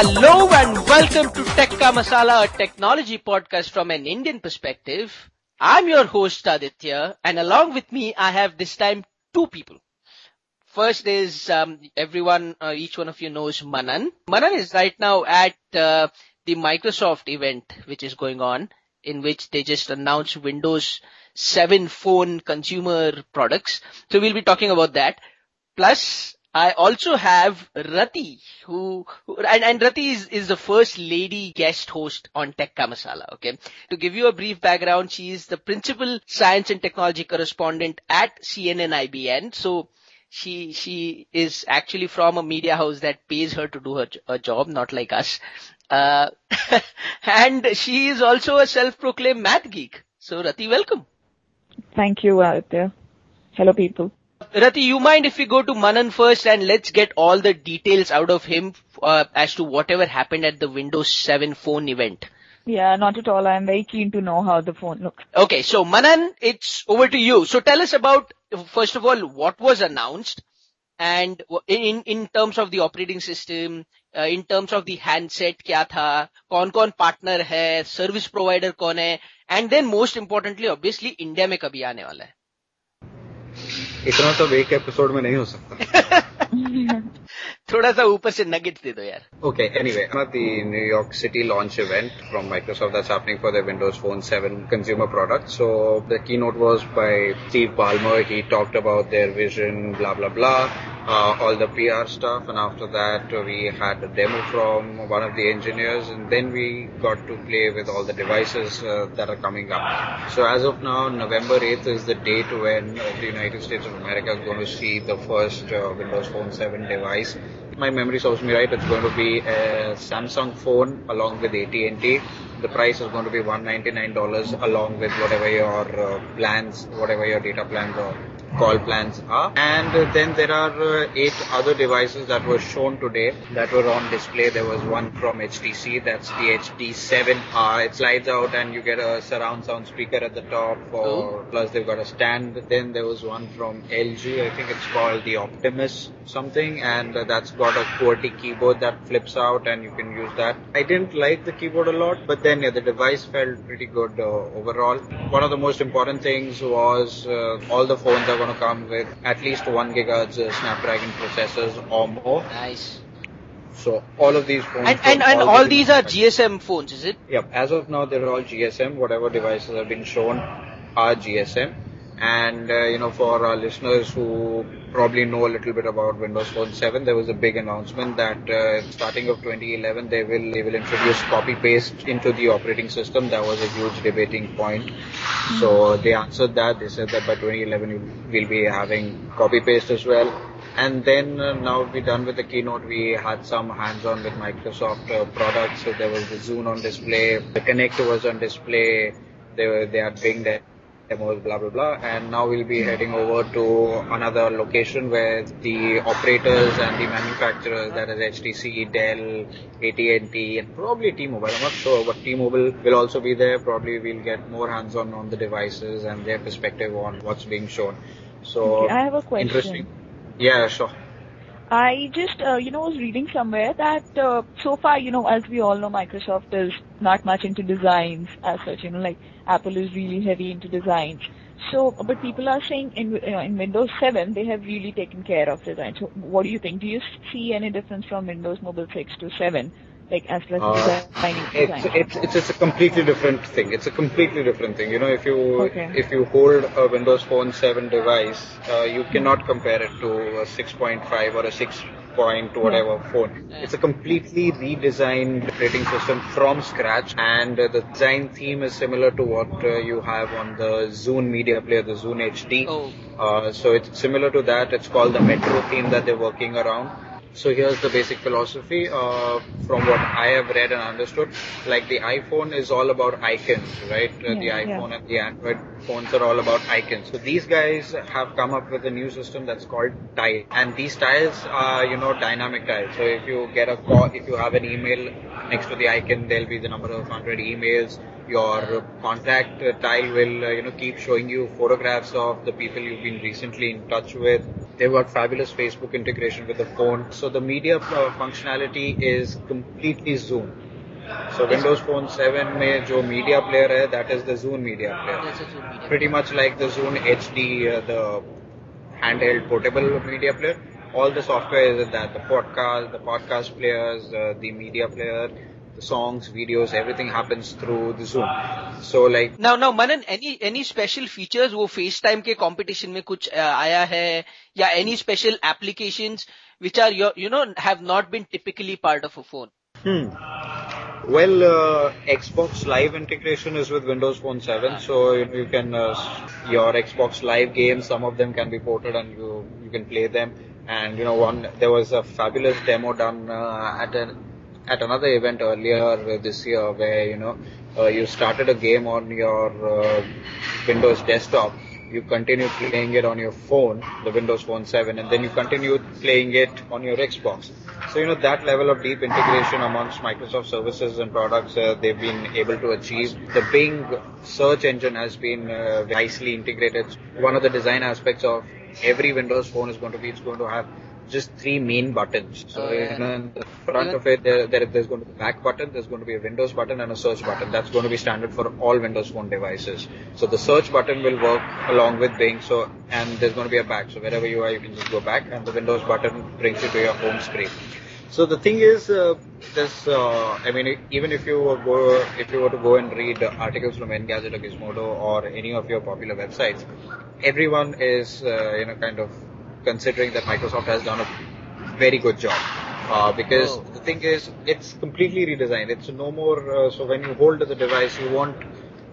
Hello and welcome to Tech Ka Masala, a technology podcast from an Indian perspective. I'm your host Aditya and along with me I have this time two people. First is um, everyone, uh, each one of you knows Manan. Manan is right now at uh, the Microsoft event which is going on in which they just announced Windows 7 phone consumer products. So we'll be talking about that. Plus I also have Rati, who, who and, and Rati is, is the first lady guest host on Tech Ka Masala. Okay? To give you a brief background, she is the principal science and technology correspondent at CNN IBN. So she, she is actually from a media house that pays her to do her, her job, not like us. Uh, and she is also a self-proclaimed math geek. So Rati, welcome. Thank you, Aditya. Hello people. Rati, you mind if we go to Manan first and let's get all the details out of him uh, as to whatever happened at the Windows 7 phone event? Yeah, not at all. I'm very keen to know how the phone looks. Okay, so Manan, it's over to you. So tell us about, first of all, what was announced and in, in terms of the operating system, uh, in terms of the handset क्या था, कौन कौन partner है, service provider कौन है, and then most importantly, obviously, India में कभी आने वाला है. इतना सब एक एपिसोड में नहीं हो सकता थोड़ा सा ऊपर से नगेट्स दे दो यार Okay, anyway, at the New York City launch event from Microsoft that's happening for their Windows Phone 7 consumer product. So the keynote was by Steve Ballmer. He talked about their vision, blah blah blah, uh, all the PR stuff, and after that we had a demo from one of the engineers, and then we got to play with all the devices uh, that are coming up. So as of now, November 8th is the date when uh, the United States of America going to see the first uh, Windows Phone 7 device. My memory serves me right, it's going to be a Samsung phone along with AT&T. The price is going to be $199 along with whatever your uh, plans, whatever your data plans are call plans are. And then there are uh, eight other devices that were shown today that were on display. There was one from HTC, that's the HD7R. It slides out and you get a surround sound speaker at the top. Oh. Plus they've got a stand. Then there was one from LG. I think it's called the Optimus something, and uh, that's got a QWERTY keyboard that flips out, and you can use that. I didn't like the keyboard a lot, but then yeah, the device felt pretty good uh, overall. One of the most important things was uh, all the phones are going to come with at least one gigahertz Snapdragon processors or more. Nice. So all of these phones. And, and, and all, all these are GSM phones, is it? Yep. As of now, they're all GSM. Whatever devices have been shown are GSM. And, uh, you know, for our listeners who probably know a little bit about Windows Phone 7, there was a big announcement that uh, starting of 2011, they will, they will introduce copy paste into the operating system. That was a huge debating point. So they answered that. They said that by 2011, we'll be having copy paste as well. And then uh, now we're done with the keynote. We had some hands-on with Microsoft uh, products. So there was the Zune on display, the Kinect was on display. They were they had Bing there demos, blah blah blah. And now we'll be heading over to another location where the operators and the manufacturers, that is HTC, Dell, AT&T, and probably T-Mobile. I'm not sure, but T-Mobile will also be there. Probably we'll get more hands-on on the devices and their perspective on what's being shown. So okay, I have a question. Interesting. Yeah, sure. I just, uh, you know, was reading somewhere that uh, so far, you know, as we all know, Microsoft is not much into designs as such. You know, like Apple is really heavy into designs. So, but people are saying in uh, in Windows 7 they have really taken care of design. So, what do you think? Do you see any difference from Windows Mobile 6 to 7? Like as far as uh, designing it's, it's, it's it's a completely different thing. It's a completely different thing. You know if you okay. if you hold a windows phone 7 device uh, you cannot compare it to a 6.5 or a 6 point whatever yeah. phone. It's a completely redesigned operating system from scratch and uh, the design theme is similar to what uh, you have on the zune media player the zune hd oh. Uh, so it's similar to that. It's called the metro theme that they're working around so here's the basic philosophy uh, from what I have read and understood. Like the iPhone is all about icons, right? Uh, the iPhone yeah. and the Android phones are all about icons. So these guys have come up with a new system that's called Tile, and these tiles are you know dynamic tiles. So if you get a call, if you have an email next to the icon, there'll be the number of hundred emails your contact tile will uh, you know keep showing you photographs of the people you've been recently in touch with they've got fabulous facebook integration with the phone so the media uh, functionality is completely zune so Windows Phone 7 में jo media player hai, that is the Zune media player. That's a Zune media. Pretty much like the Zune HD, uh, the handheld portable media player. All the software is that the podcast, the podcast players, uh, the media player, the songs, videos, everything happens through the Zune. So like now now Manan, any any special features वो FaceTime के competition में Kuch uh, आया है any special applications which are your you know have not been typically part of a phone? Hmm. Well, uh, Xbox Live integration is with Windows Phone 7, so you, know, you can uh, your Xbox Live games, some of them can be ported and you you can play them. And you know, one there was a fabulous demo done uh, at an at another event earlier this year where you know uh, you started a game on your uh, Windows desktop you continued playing it on your phone, the Windows Phone 7, and then you continued playing it on your Xbox. So, you know, that level of deep integration amongst Microsoft services and products uh, they've been able to achieve. The Bing search engine has been uh, nicely integrated. One of the design aspects of every Windows phone is going to be it's going to have just three main buttons. So, Oh, yeah. in the front of it, there, there, there's going to be a back button, there's going to be a Windows button, and a search button. That's going to be standard for all Windows Phone devices. So, the search button will work along with Bing. So, and there's going to be a back. So, wherever you are, you can just go back, and the Windows button brings you to your home screen. So the thing is, uh, this, uh, I mean, even if you were go, if you were to go and read articles from Engadget or Gizmodo or any of your popular websites, everyone is, uh, you know, kind of considering that Microsoft has done a very good job. Uh, because Oh. the thing is, it's completely redesigned. It's no more, uh, so when you hold the device, you want,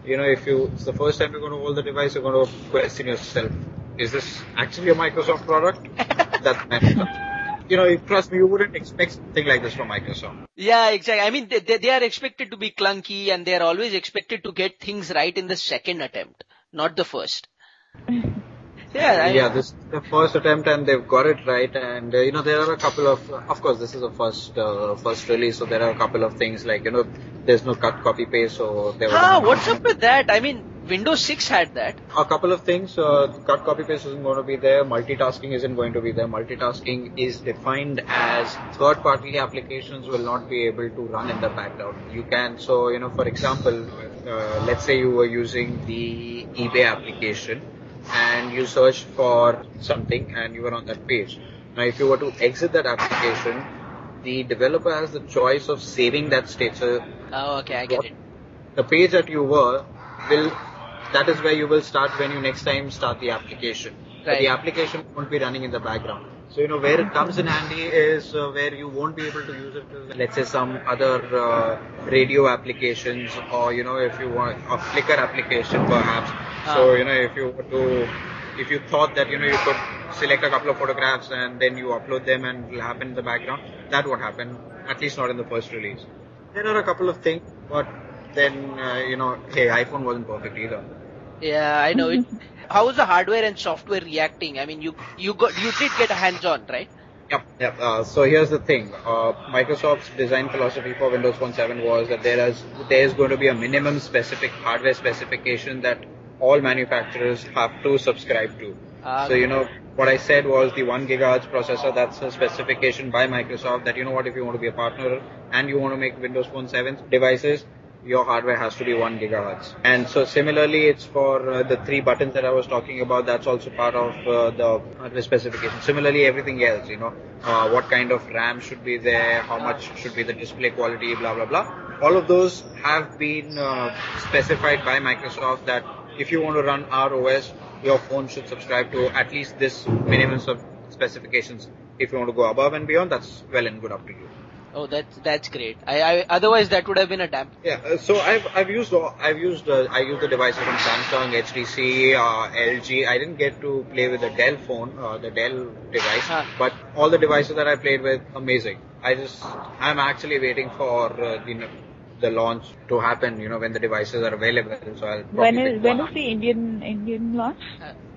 you know, if you, it's the first time you're going to hold the device, you're going to question yourself, is this actually a Microsoft product? That's Microsoft. You know, trust me, you wouldn't expect something like this from Microsoft. Yeah, exactly. I mean, they, they, they are expected to be clunky and they are always expected to get things right in the second attempt, not the first. Yeah, I, yeah, this is the first attempt and they've got it right. And uh, you know, there are a couple of, of course, this is a first uh, first release, so there are a couple of things like you know, there's no cut copy paste, so there Ah, what's up with that? I mean, Windows 6 had that. a couple of things. Uh, cut copy paste isn't going to be there. Multitasking isn't going to be there. Multitasking is defined as third party applications will not be able to run in the background. You can, so you know, for example, uh, let's say you were using the eBay application and you searched for something and you were on that page. Now, if you were to exit that application, the developer has the choice of saving that state. So Oh, okay, I get it. the page that you were will that is where you will start when you next time start the application. But the application won't be running in the background. So you know where it comes in handy is uh, where you won't be able to use it. to, Let's say some other uh, radio applications, or you know if you want a Flickr application perhaps. So Ah. you know if you were to if you thought that you know you could select a couple of photographs and then you upload them and it'll happen in the background, that won't happen. At least not in the first release. There are a couple of things, but then uh, you know, hey, iPhone wasn't perfect either. Yeah, I know it. How is the hardware and software reacting? I mean, you you got you did get a hands-on, right? Yep, yep. Uh, so here's the thing. Uh, Microsoft's design philosophy for Windows Phone 7 was that there is there is going to be a minimum specific hardware specification that all manufacturers have to subscribe to. Ah, so you know what I said was the one gigahertz processor. That's a specification by Microsoft that you know what if you want to be a partner and you want to make Windows Phone 7 devices, your hardware has to be 1 gigahertz. And so similarly, it's for uh, the three buttons that I was talking about. That's also part of uh, the hardware specification. Similarly, everything else, you know, uh, what kind of RAM should be there, how much should be the display quality, blah blah blah. All of those have been uh, specified by Microsoft that if you want to run our OS, your phone should subscribe to at least this minimum of specifications. If you want to go above and beyond, that's well and good up to you. Oh, that's that's great. I, I otherwise that would have been a damp. Yeah, uh, so I've I've used all- I've used uh, I used the devices from Samsung, HTC, uh, LG. I didn't get to play with the Dell phone, uh, the Dell device, Huh. but all the devices that I played with, amazing. I just I'm actually waiting for uh, the the launch to happen. You know when the devices are available. So I'll probably When is pick when one is the Indian Indian launch?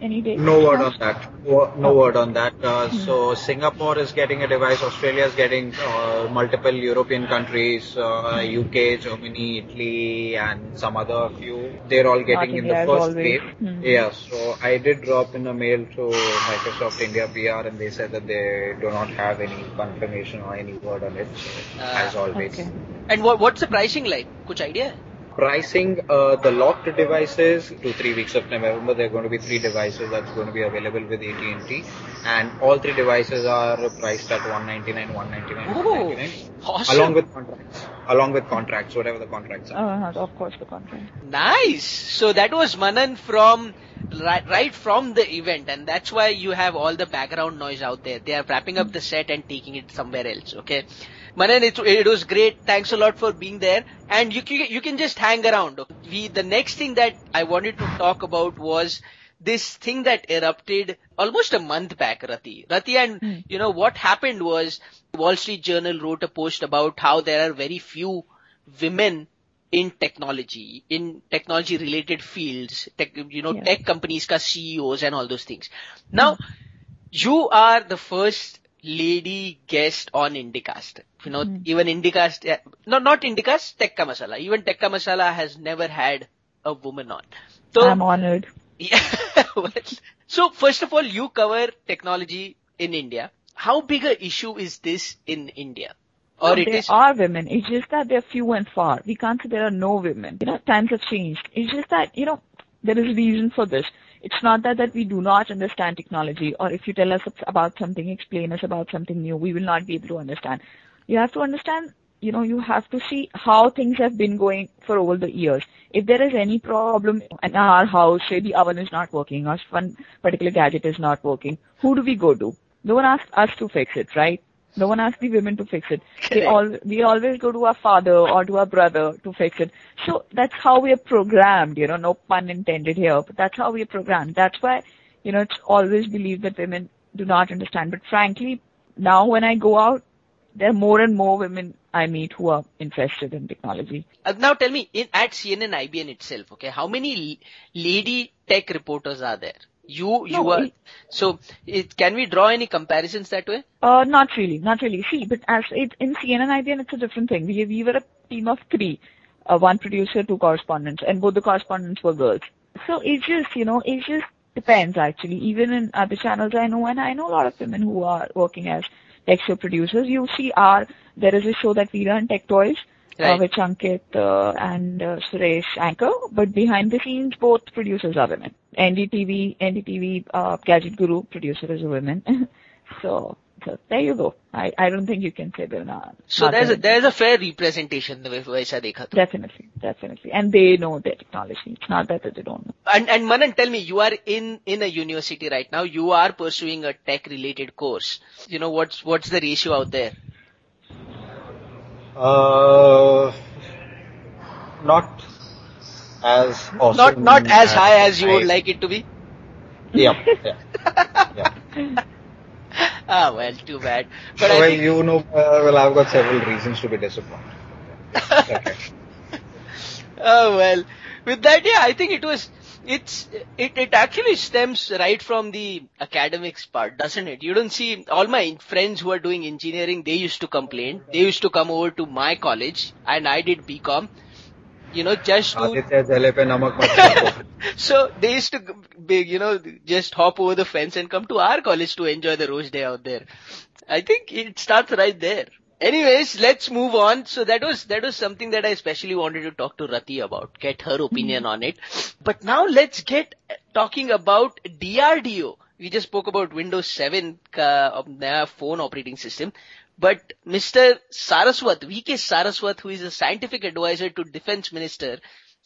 Uh, Any date? No word on that. No, no Oh. word on that. Uh, So Singapore is getting a device. Australia is getting uh, multiple European countries, uh, UK, Germany, Italy, and some other few. They're all getting in India the first always. wave. Hmm. Yeah. So I did drop in a mail to Microsoft India PR, and they said that they do not have any confirmation or any word on it. So, Ah, as always. Okay. And what, what's the pricing like? Kuch idea? Pricing, uh, the locked devices, to three weeks of November, there are going to be three devices that's going to be available with AT&T. And all three devices are priced at 199 199 Oh, 199 awesome. Along with contracts. Along with contracts, whatever the contracts are. Uh, of course, the contract. Nice. So that was Manan from right, right from the event, and that's why you have all the background noise out there. They are wrapping up the set and taking it somewhere else. Okay, Manan, it, it was great. Thanks a lot for being there, and you can, you can just hang around. We the next thing that I wanted to talk about was this thing that erupted almost a month back, Rati. Rati, and Hmm. you know what happened was Wall Street Journal wrote a post about how there are very few women in technology, in technology related fields, tech, you know, Yeah. tech companies ka CEOs and all those things. Now, you are the first lady guest on Indicast. You know, Hmm. even Indicast, eh, no, not Indicast, Tech Ka Masala. Even Tech Ka Masala has never had a woman on. So, I'm honored. yeah. well, so first of all, you cover technology in India. How big a issue is this in India? Or No, it there is are women. It's just that they're few and far. We can't say there are no women. You know, times have changed. It's just that, you know, there is a reason for this. It's not that, that we do not understand technology or if you tell us about something, explain us about something new, we will not be able to understand. You have to understand, you know, you have to see how things have been going for over the years. If there is any problem in our house, say the oven is not working or one particular gadget is not working, who do we go to? No one asks us to fix it, right? No one asks the women to fix it. They all, we always go to our father or to our brother to fix it. So that's how we are programmed, you know, no pun intended here, but that's how we are programmed. That's why, you know, it's always believed that women do not understand. But frankly, now when I go out, there are more and more women I meet who are interested in technology. Uh, now tell me, in at CNN IBN itself, okay, how many lady tech reporters are there? You, you No, are, it- so it, can we draw any comparisons that way? Uh, not really, not really. See, but as it, in CNN IBN, it's a different thing. We, we were a team of three, uh, one producer, two correspondents, and both the correspondents were girls. So it just, you know, it just depends actually. Even in other channels I know, and I know a lot of women who are working as tech show producers. You see our, there is a show that we run, Tech Toys, Right. uh, which Ankit uh, and uh, Suresh anchor, but behind the scenes, both producers are women. NDTV, NDTV, uh, Gadget Guru producer is a woman. so, so there you go. I, I don't think you can say they're not. So there's a, there's a fair representation the way Vaisa Dekha. Definitely, definitely. And they know their technology. It's not that they don't know. And, and Manan, tell me, you are in, in a university right now. You are pursuing a tech related course. You know, what's, what's the ratio out there? Uh, not as awesome Not, not as, as high as you would like it to be? yeah. yeah. yeah. Ah, well, too bad. But well, I think, you know, uh, well, I've got several reasons to be disappointed. okay. oh well, with that, yeah, I think it was, it's, it, it actually stems right from the academics part, doesn't it? You don't see, all my friends who are doing engineering, they used to complain. They used to come over to my college, and I did BCom. You know, just to Aditya jale pe namak mat chhappo. so they used to, you know, just hop over the fence and come to our college to enjoy the Rose Day out there. I think it starts right there. Anyways, let's move on. So that was, that was something that I especially wanted to talk to Rati about, get her opinion mm-hmm. on it. But now let's get talking about DRDO. We just spoke about Windows 7 uh, ka naya phone operating system. But Mr. Saraswat, VK Saraswat, who is a scientific advisor to Defense Minister,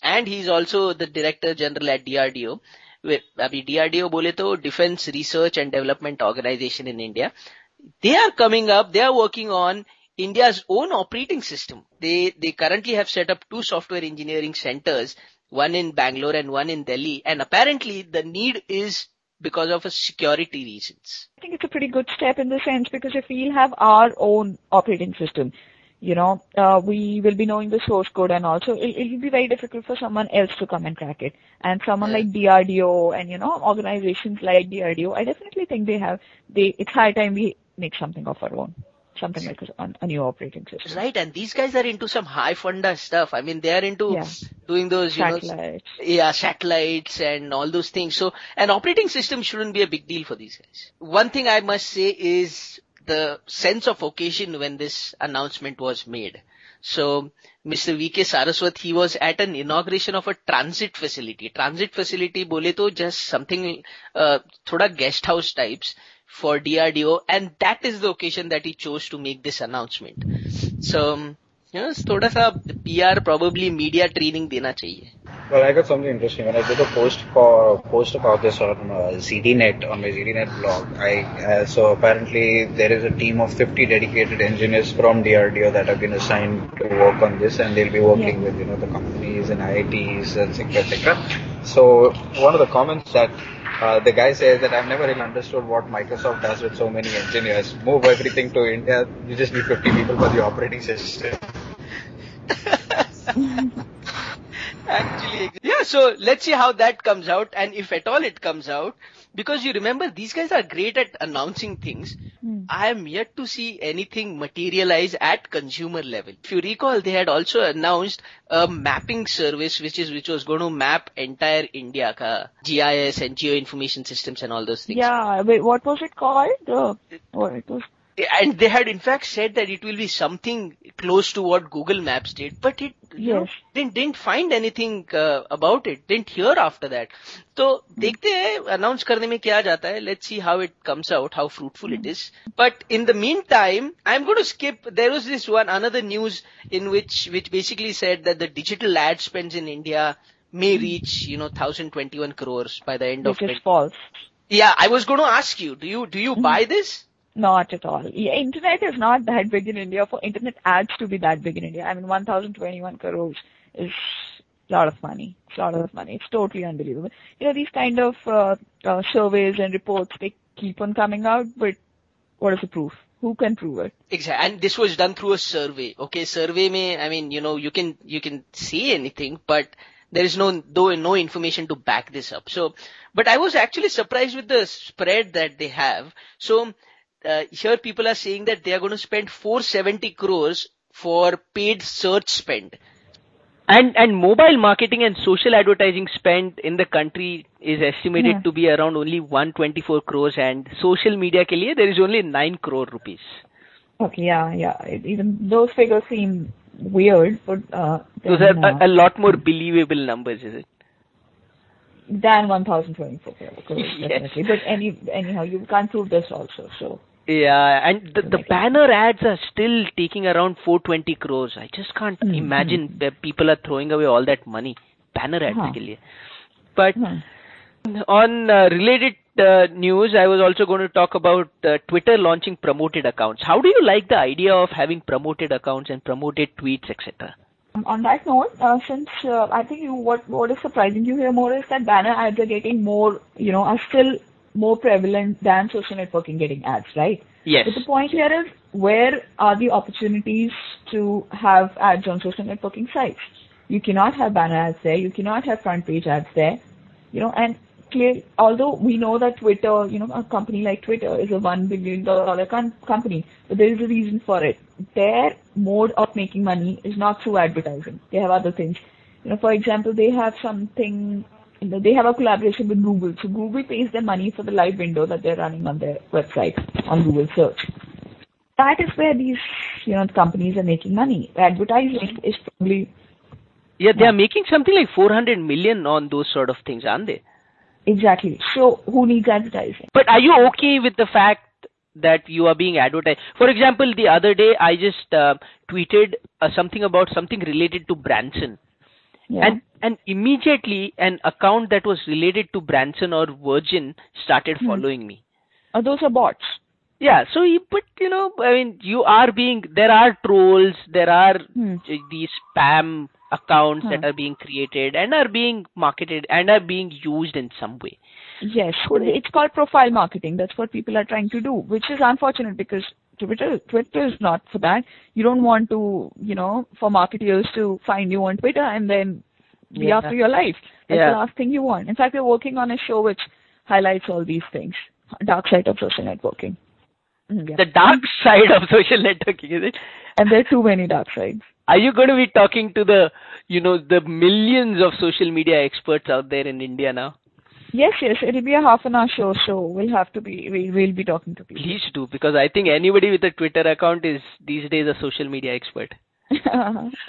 and he's also the Director General at DRDO. वे- अभी DRDO बोले तो Defense Research and Development Organization in India. They are coming up, they are working on India's own operating system. They, they currently have set up two software engineering centers, one in Bangalore and one in Delhi, and apparently the need is because of a security reasons. I think it's a pretty good step in the sense because if we'll have our own operating system, you know, uh, we will be knowing the source code and also it, it will be very difficult for someone else to come and crack it. And someone Yeah. like DRDO and, you know, organizations like DRDO, I definitely think they have, they, it's high time we make something of our own. Something like a, a new operating system. Right, and these guys are into some high funda stuff. I mean, they are into Yeah. doing those, you know, Satellites. yeah, satellites and all those things. So an operating system shouldn't be a big deal for these guys. One thing I must say is the sense of occasion when this announcement was made. So Mr. VK Saraswat, he was at an inauguration of a transit facility. Transit facility bole to just something, uh, thoda guest house types for DRDO and that is the occasion that he chose to make this announcement. So, you know, थोड़ा सा PR probably media training देना चाहिए. Well, I got something interesting. When I did a post for post about this on uh, ZDNet on my ZDNet blog, I uh, so apparently there is a team of 50 dedicated engineers from DRDO that have been assigned to work on this, and they'll be working Yeah. with you know the companies and IITs, etc., etc. So one of the comments that uh, the guy says that I've never really understood what Microsoft does with so many engineers. Move everything to India. You just need 50 people for the operating system. Actually, yeah, so let's see how that comes out and if at all it comes out, because you remember these guys are great at announcing things. Hmm. I am yet to see anything materialize at consumer level. If you recall, they had also announced a mapping service which is, which was going to map entire India ka GIS and geo information systems and all those things. Yeah, wait, what was it called? Uh, what it was? And they had in fact said that it will be something close to what Google Maps did, but it you know, Yes. didn't didn't find anything uh, about it. Didn't hear after that. तो देखते हैं announce करने में क्या जाता है. Let's see how it comes out, how fruitful it is. But in the meantime, I'm going to skip. There was this one another news in which which basically said that the digital ad spends in India may reach you know 1021 crores by the end of. Which is 20 false. Yeah, I was going to ask you. Do you do you buy this? Not at all. Internet is not that big in India. For internet ads to be that big in India, I mean, 1,021 crores is a lot of money. It's a lot of money. It's totally unbelievable. You know, these kind of uh, uh, surveys and reports, they keep on coming out, but what is the proof? Who can prove it? Exactly. And this was done through a survey. Okay, survey may, I mean, you know, you can, you can say anything, but there is no, though, no information to back this up. So, but I was actually surprised with the spread that they have. So, uh, here people are saying that they are going to spend 470 crores for paid search spend. And, and mobile marketing and social advertising spend in the country is estimated Yeah. to be around only 124 crores and social media ke liye there is only 9 crore rupees. Okay, yeah, yeah. Even those figures seem weird, but uh, Those are uh, a, a lot more believable numbers, is it? than 1,024 crores, Yes. definitely. But any anyhow, you can't prove this also. So Yeah, and the, the Okay. banner ads are still taking around 420 crores. I just can't Hmm, imagine that people are throwing away all that money banner ads Huh. के लिए. But hmm. on uh, related uh, news, I was also going to talk about uh, Twitter launching promoted accounts. How do you like the idea of having promoted accounts and promoted tweets, etc.? Um, On that note, uh, since uh, I think you, what what is surprising you here more is that banner ads are getting more, you know, are still more prevalent than social networking getting ads, right? Yes. But the point here is where are the opportunities to have ads on social networking sites? You cannot have banner ads there. You cannot have front page ads there. You know, and clear, although we know that Twitter, you know, a company like Twitter is a one billion dollar com- company, but there is a reason for it. Their mode of making money is not through advertising. They have other things. You know, for example, they have something, they have a collaboration with Google. So Google pays them money for the live window that they're running on their website on Google search. That is where these, you know, companies are making money. Advertising is probably Yeah, they are making something like 400 million on those sort of things, aren't they? exactly. So who needs advertising? But are you okay with the fact that you are being advertised? For example, the other day I just uh, tweeted uh, something about something related to Branson. Yeah. And and immediately an account that was related to Branson or Virgin started Hmm. following me. Uh, those are bots. Yeah, so you, but you know, I mean, you are being, there are trolls, there are Hmm. these spam accounts that Hmm. are being created and are being marketed and are being used in some way. Yes, it's called profile marketing. That's what people are trying to do, which is unfortunate because Twitter, Twitter is not for that. You don't want to, you know, for marketeers to find you on Twitter and then be Yeah. after your life. That's Yeah. the last thing you want. In fact, we're working on a show which highlights all these things. Dark side of social networking. Yeah. The dark side of social networking, is it? and there are too many dark sides. Are you going to be talking to the, you know, the millions of social media experts out there in India now? Yes, yes, it'll be a half an hour show, so we'll have to be, we, we'll be talking to people. Please do, because I think anybody with a Twitter account is these days a social media expert.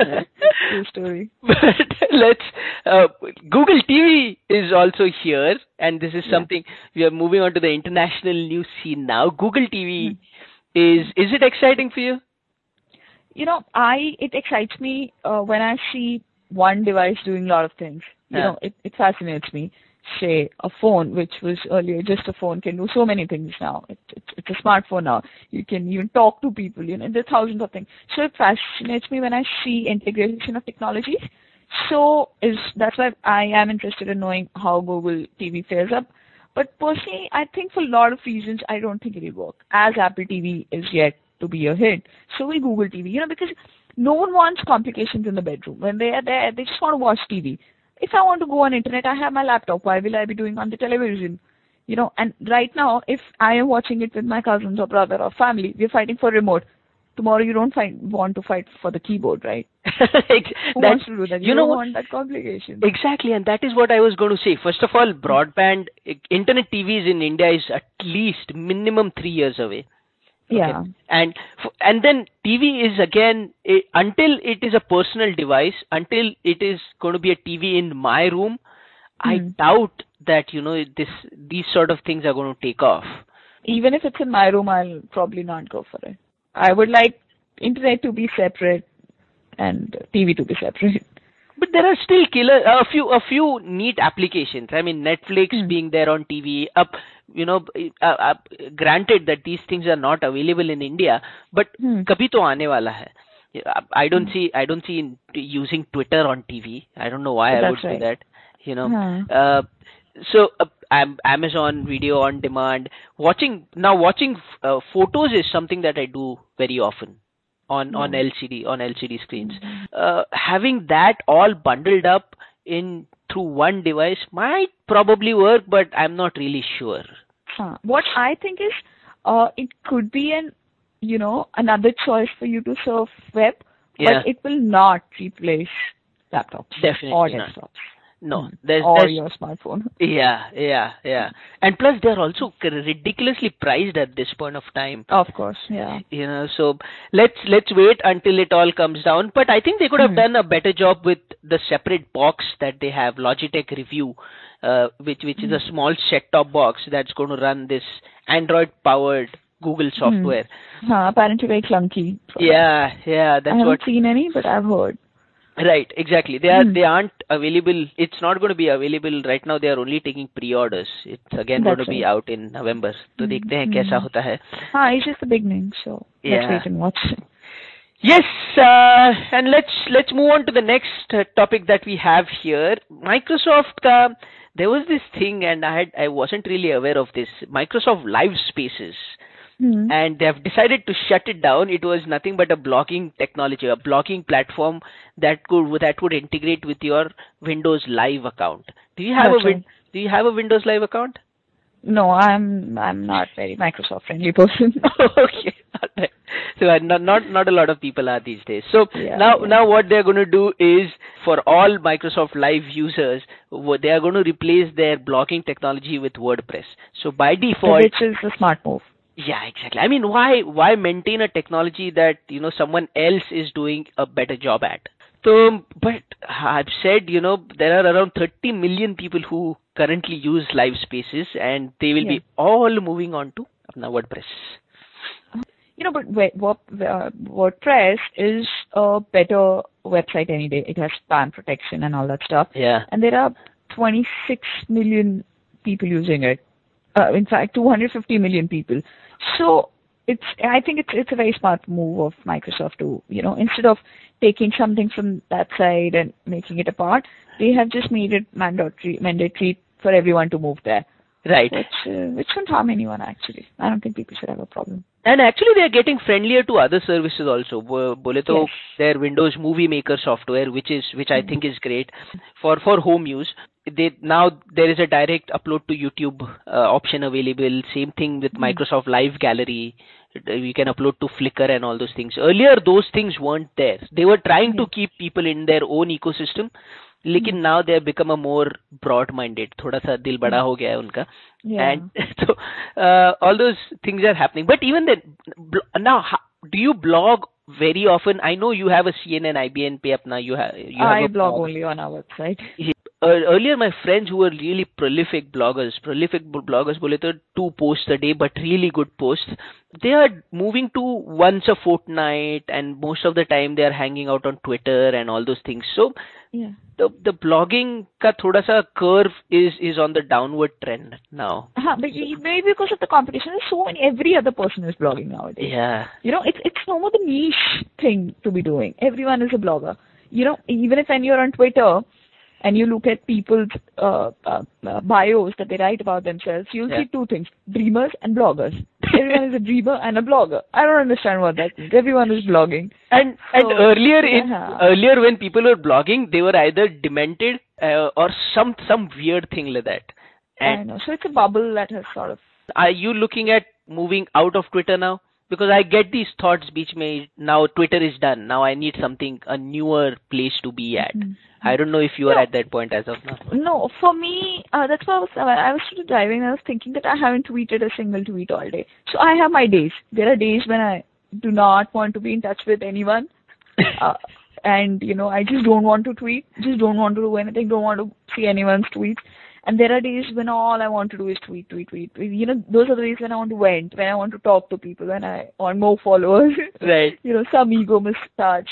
True story. But let's, uh, Google TV is also here, and this is Yeah. something we are moving on to the international news scene now. Google TV Hmm. is, is it exciting for you? You know, I, it excites me, uh, when I see one device doing a lot of things. You Yeah. know, it, it fascinates me. Say, a phone, which was earlier just a phone, can do so many things now. It, it, it's a smartphone now. You can even talk to people, you know, there are thousands of things. So it fascinates me when I see integration of technologies. So is, that's why I am interested in knowing how Google TV fares up. But personally, I think for a lot of reasons, I don't think it will work. As Apple TV is yet to be a hit, so will Google TV. You know, because no one wants complications in the bedroom. When they are there, they just want to watch TV. If I want to go on internet, I have my laptop. Why will I be doing on the television? You know, and right now, if I am watching it with my cousins or brother or family, we're fighting for remote. Tomorrow, you don't find, want to fight for the keyboard, right? Who wants to do that? You, you know don't what? want that complication. Exactly, and that is what I was going to say. First of all, broadband, internet TVs in India is at least minimum three years away. Okay. Yeah. And f- and then TV is again i until it is a personal device, until it is going to be a TV in my room. I Hmm. doubt that you know this these sort of things are going to take off. even if it's in my room, I'll probably not go for it. I would like internet to be separate and TV to be separate. but there are still killer a few a few neat applications i mean netflix mm. being there on tv up you know uh, uh, granted that these things are not available in india but mm. kabhi to aane wala hai i don't mm. see i don't see using twitter on tv i don't know why but i would right. say that you know hmm. uh, so uh, amazon video on demand watching now watching uh, photos is something that i do very often on on Hmm. LCD on LCD screens. Uh, having that all bundled up in through one device might probably work, but I'm not really sure. Huh. What I think is, uh, it could be an, you know, another choice for you to surf web, Yeah. but it will not replace laptops Definitely or not. No, Hmm. there's, or there's your smartphone. yeah, yeah, yeah, and plus they're also ridiculously priced at this point of time. Of course, yeah. you know so let's let's wait until it all comes down but i think they could have Hmm. done a better job with the separate box that they have logitech revue uh, which which is a small set top box that's going to run this android powered google software Huh, apparently very clunky. yeah yeah that's I haven't what seen any, but I've heard. right exactly they are Hmm. they aren't available it's not going to be available right now they are only taking pre-orders it's again going That's to be right. out in november तो देखते हैं Hmm. कैसा होता है Ah, it's just the beginning, so Yeah. let's wait and watch. Yes, uh, and let's let's move on to the next uh, topic that we have here. Microsoft, uh, there was this thing, and I had I wasn't really aware of this. Microsoft Live Spaces, Hmm. and they have decided to shut it down. It was nothing but a blogging technology, a blogging platform that could that would integrate with your Windows Live account. Do you have That's a Win- Do you have a Windows Live account? No, I'm I'm not very Microsoft friendly person. okay. So uh, not not not a lot of people are these days. So Yeah, now yeah. now what they're going to do is for all Microsoft Live users, they are going to replace their blogging technology with WordPress. So by default, which is a smart move. Yeah, exactly. I mean, why why maintain a technology that you know someone else is doing a better job at? So, but I've said you know there are around 30 million people who currently use Live Spaces, and they will yeah. be all moving on to now WordPress. You know, but uh, WordPress is a better website any day. It has spam protection and all that stuff. Yeah. And there are 26 million people using it. Uh, in fact, 250 million people. So it's I think it's it's a very smart move of Microsoft to you know instead of taking something from that side and making it apart, they have just made it mandatory mandatory for everyone to move there, Right. which uh, which won't harm anyone actually. I don't think people should have a problem. And actually, they are getting friendlier to other services also. Bo- Bole to Yes. their Windows Movie Maker software, which is which I think is great for for home use They now there is a direct upload to YouTube uh, option available. Same thing with Microsoft Live Gallery. Uh, You can upload to Flickr and all those things. Earlier, those things weren't there. They were trying to keep people in their own ecosystem. लेकिन now they have become a more broad minded थोड़ा सा दिल बड़ा हो गया है उनका Yeah. and so uh, all those things are happening but even then bl- now ho- do you blog very often i know you have a cnn ibn pe apna you have you have I a blog only on our website. uh, earlier my friends who were really prolific bloggers prolific bloggers bole to two posts a day but really good posts they are moving to once a fortnight and most of the time they are hanging out on twitter and all those things so Yeah. the the blogging ka thoda sa curve is is on the downward trend now Uh-huh, but maybe because of the competition, there's so many. Every other person is blogging nowadays. yeah You know, it's it's no more the niche thing to be doing. Everyone is a blogger. You know, even if when you're on Twitter and you look at people's uh, uh, uh, bios that they write about themselves, you'll Yeah. see two things: dreamers and bloggers. Everyone is a dreamer and a blogger. I don't understand what that means. Everyone is blogging. And and earlier in yeah. earlier when people were blogging, they were either demented uh, or some some weird thing like that. I know. So it's a bubble that has sort of. are you looking at moving out of Twitter now? Because I get these thoughts beach mein now Twitter is done. Now I need something a newer place to be at. I don't know if you are No. at that point as of now. No, for me, uh, that's why I was, I was sort of driving. I was thinking that I haven't tweeted a single tweet all day. So I have my days. There are days when I do not want to be in touch with anyone. Uh, and, you know, I just don't want to tweet, just don't want to do anything, don't want to see anyone's tweets. And there are days when all I want to do is tweet, tweet, tweet. tweet. You know, those are the days when I want to vent, when I want to talk to people, when I want more followers. Right. you know, some ego mustache.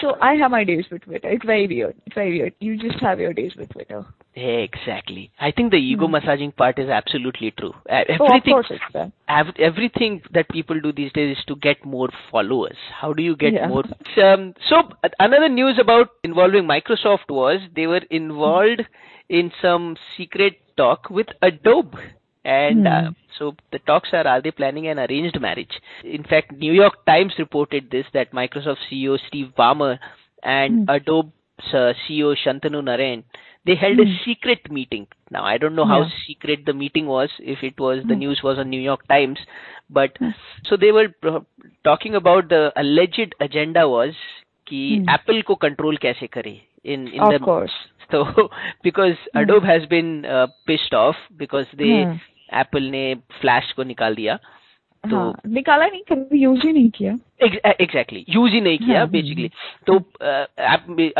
So I have my days with Twitter. It's very weird. It's very weird. You just have your days with Twitter. Exactly. I think the ego massaging part is absolutely true. Hmm. Oh, of Everything course it's that. Everything that people do these days is to get more followers. How do you get Yeah. more? Um, so another news about involving Microsoft was they were involved in some secret talk with Adobe. And mm. uh, hmm. so the talks are are they planning an arranged marriage? In fact, New York Times reported this that Microsoft CEO Steve Ballmer and mm. Adobe uh, CEO Shantanu Narayen they held mm. a hmm. secret meeting. Now I don't know how yeah. secret the meeting was if it was the hmm. news was on New York Times, but so they were uh, talking about the alleged agenda was कि Apple ko control kaise kare in in of the course. so because mm. adobe has been uh, pissed off because they mm. Apple ने flash को निकाल दिया तो हाँ, निकाला नहीं कभी यूज़ ही नहीं किया। एग्जैक्टली यूज़ ही नहीं किया हाँ। बेसिकली तो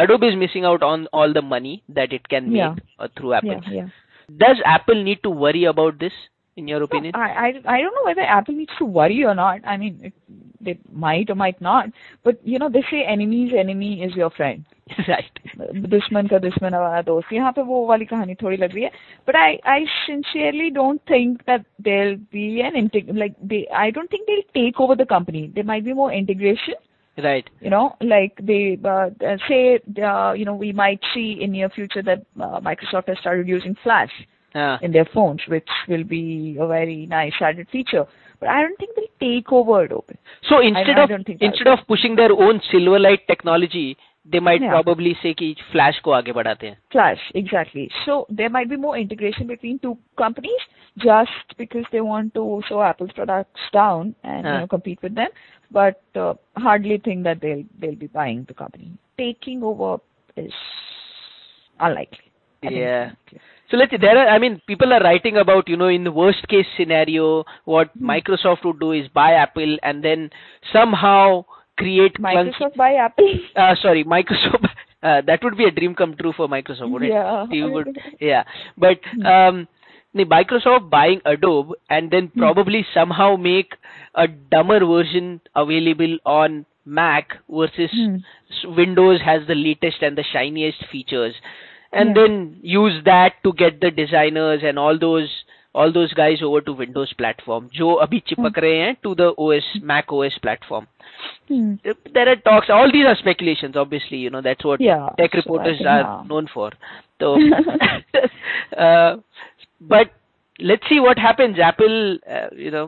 Adobe is missing out on all the money that it can make through Apple does Apple need to worry about this Apple need to worry about this in your opinion I, I I don't know whether Apple needs to worry or not. I mean, it, they might or might not. But you know, they say enemy's enemy is your friend. right दुश्मन का दुश्मन हमारा दोस्त यहाँ पे वो वाली कहानी थोड़ी लग रही है but I I sincerely don't think that there be N like they I don't think they take over the company there might be more integration right you know like they uh, uh, say uh, you know we might see in near future that uh, microsoft has started using flash Ah, in their phones which will be a very nice added feature but i don't think they'll take over adobe so instead I of don't think that instead of pushing their own Silverlight technology they might Yeah. probably say कि Flash को आगे बढ़ाते हैं flash exactly so there might be more integration between two companies just because they want to show apple's products down and you Huh. know compete with them but uh, hardly think that they'll they'll be buying the company taking over is unlikely I think it's Yeah. so let's there are I mean people are writing about you know in the worst case scenario what Hmm. Microsoft would do is buy Apple and then somehow create clunky- Microsoft buy Apple. uh, sorry Microsoft uh, that would be a dream come true for Microsoft wouldn't Yeah. it? You would, yeah but um the Microsoft buying Adobe and then probably somehow make a dumber version available on Mac versus Hmm. Windows has the latest and the shiniest features and Yeah. then use that to get the designers and all those all those guys over to Windows platform जो अभी चिपक रहे हैं to the OS Mac OS platform Hmm. there are talks all these are speculations obviously you know that's what Yeah, tech so I reporters think, are yeah. known for so uh, but let's see what happens apple uh, you know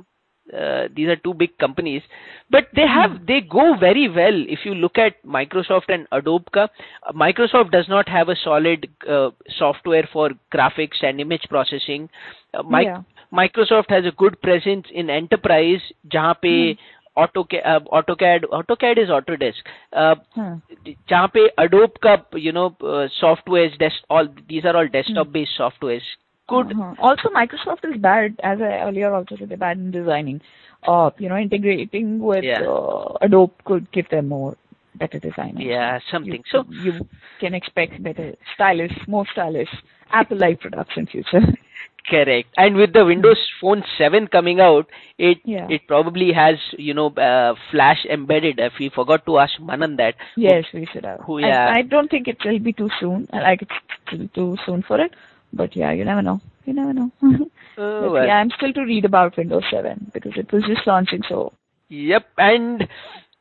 Uh, these are two big companies, but they have Hmm. they go very well. If you look at Microsoft and Adobe, ka, uh, Microsoft does not have a solid uh, software for graphics and image processing. Uh, Mi- Yeah. Microsoft has a good presence in enterprise, जहाँ पे AutoCAD, uh, AutoCAD, AutoCAD is Autodesk. Uh, Huh. जहाँ पे Adobe का you know uh, softwares, desk, all these are all desktop based softwares. Good. Uh-huh. Also, Microsoft is bad, as I earlier also said, they're bad in designing. Uh, you know, integrating with Yeah. uh, Adobe could give them more better design. Yeah, something. You, So you can expect better, stylish, more stylish Apple-like products in future. correct. And with the Windows Phone 7 coming out, it Yeah. it probably has you know uh, Flash embedded. If we forgot to ask Manan that. yes, we should have. Who- I- yeah. I, don't think it will be too soon. Like it's too soon for it But yeah, you never know. You never know. Oh, But well. yeah, I'm still to read about Windows 7 because it was just launching. So Yep. And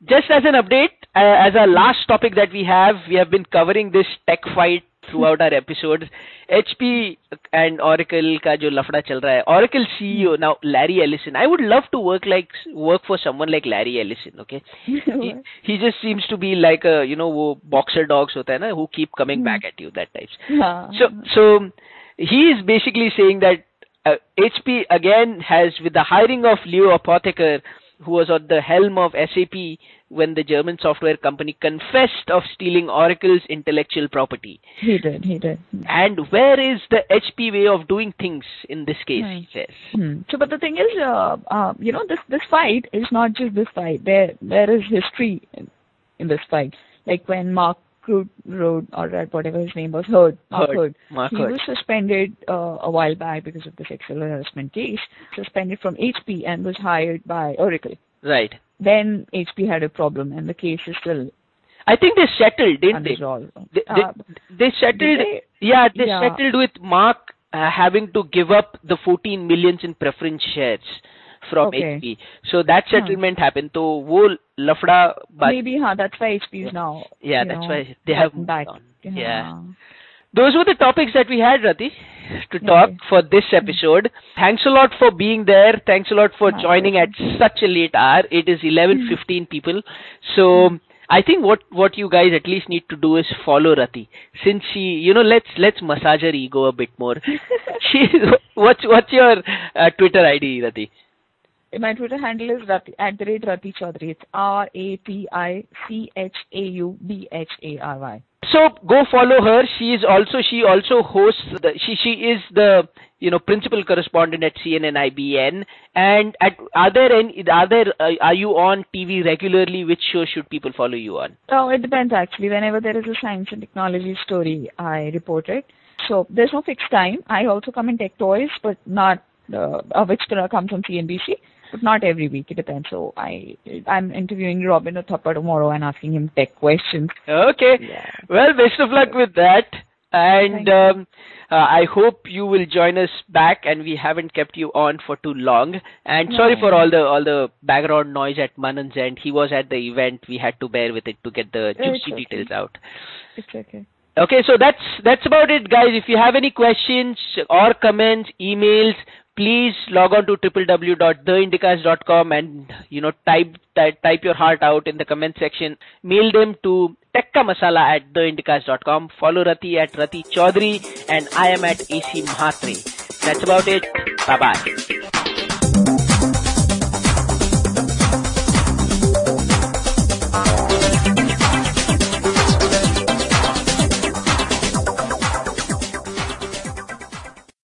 just as an update, uh, as our last topic that we have, we have been covering this tech fight throughout our episodes. HP and Oracle का जो लफड़ा चल रहा है. Oracle CEO now Larry Ellison. I would love to work like work for someone like Larry Ellison. Okay. he, he just seems to be like a you know वो boxer dogs होता है ना who keep coming back at you that types. yeah. So, so he is basically saying that uh, HP again has, with the hiring of Leo Apotheker, who was at the helm of SAP when the German software company confessed of stealing Oracle's intellectual property. he did. He did. And where is the HP way of doing things in this case? He says. Hmm. So, but the thing is, uh, uh, you know, this this fight is not just this fight. There there is history in, in this fight. Like when Mark Road or whatever his name was, Hurd, Mark. Hurd, Mark he Hurd. was suspended uh, a while back because of the sexual harassment case. Suspended from HP and was hired by Oracle. Right. Then HP had a problem, and the case is still I think they settled, didn't unresolved. They, they, Uh, they settled. they? yeah, they Yeah. settled with Mark uh, having to give up the 14 millions in preference shares from okay. HP. So that hmm. settlement huh. happened. So wo lafda maybe huh, that's why HP is now. Yeah, that's know, why they have back. Yeah. yeah. Those were the topics that we had, Rati, to talk yeah. for this hmm. episode. Thanks a lot for being there. Thanks a lot for joining at such a late hour. It is 11:15 hmm. people. So. I think what what you guys at least need to do is follow Rati, since she you know let's let's massage her ego a bit more. she what's what's your uh, Twitter ID, Rati? My Twitter handle is Rati, at the rate Rati Chaudhary. It's R A T I C H A U B H A R Y. So go follow her. She is also she also hosts the she she is the you know principal correspondent at CNN IBN. And at are there any are there uh, are you on TV regularly? Which show should people follow you on? Oh, it depends actually. Whenever there is a science and technology story, I report it. So there's no fixed time. I also come in Tech Toys, but not uh, uh, which comes on CNBC, but not every week. It depends. So I I'm interviewing Robin Uthappa tomorrow and asking him tech questions. Okay. Yeah. Well, best of luck with that. And um, uh, I hope you will join us back, and we haven't kept you on for too long. And sorry for all the all the background noise at Manan's end. He was at the event. We had to bear with it to get the It's juicy okay. details out. It's okay. Okay, so that's that's about it, guys. If you have any questions or comments, emails, please log on to www.theindicast.com and you know type type, your heart out in the comment section. Mail them to tekkamasala at theindicast.com. Follow Rati at Rati Chaudhary and I am at AC Mahatre. That's about it. Bye bye.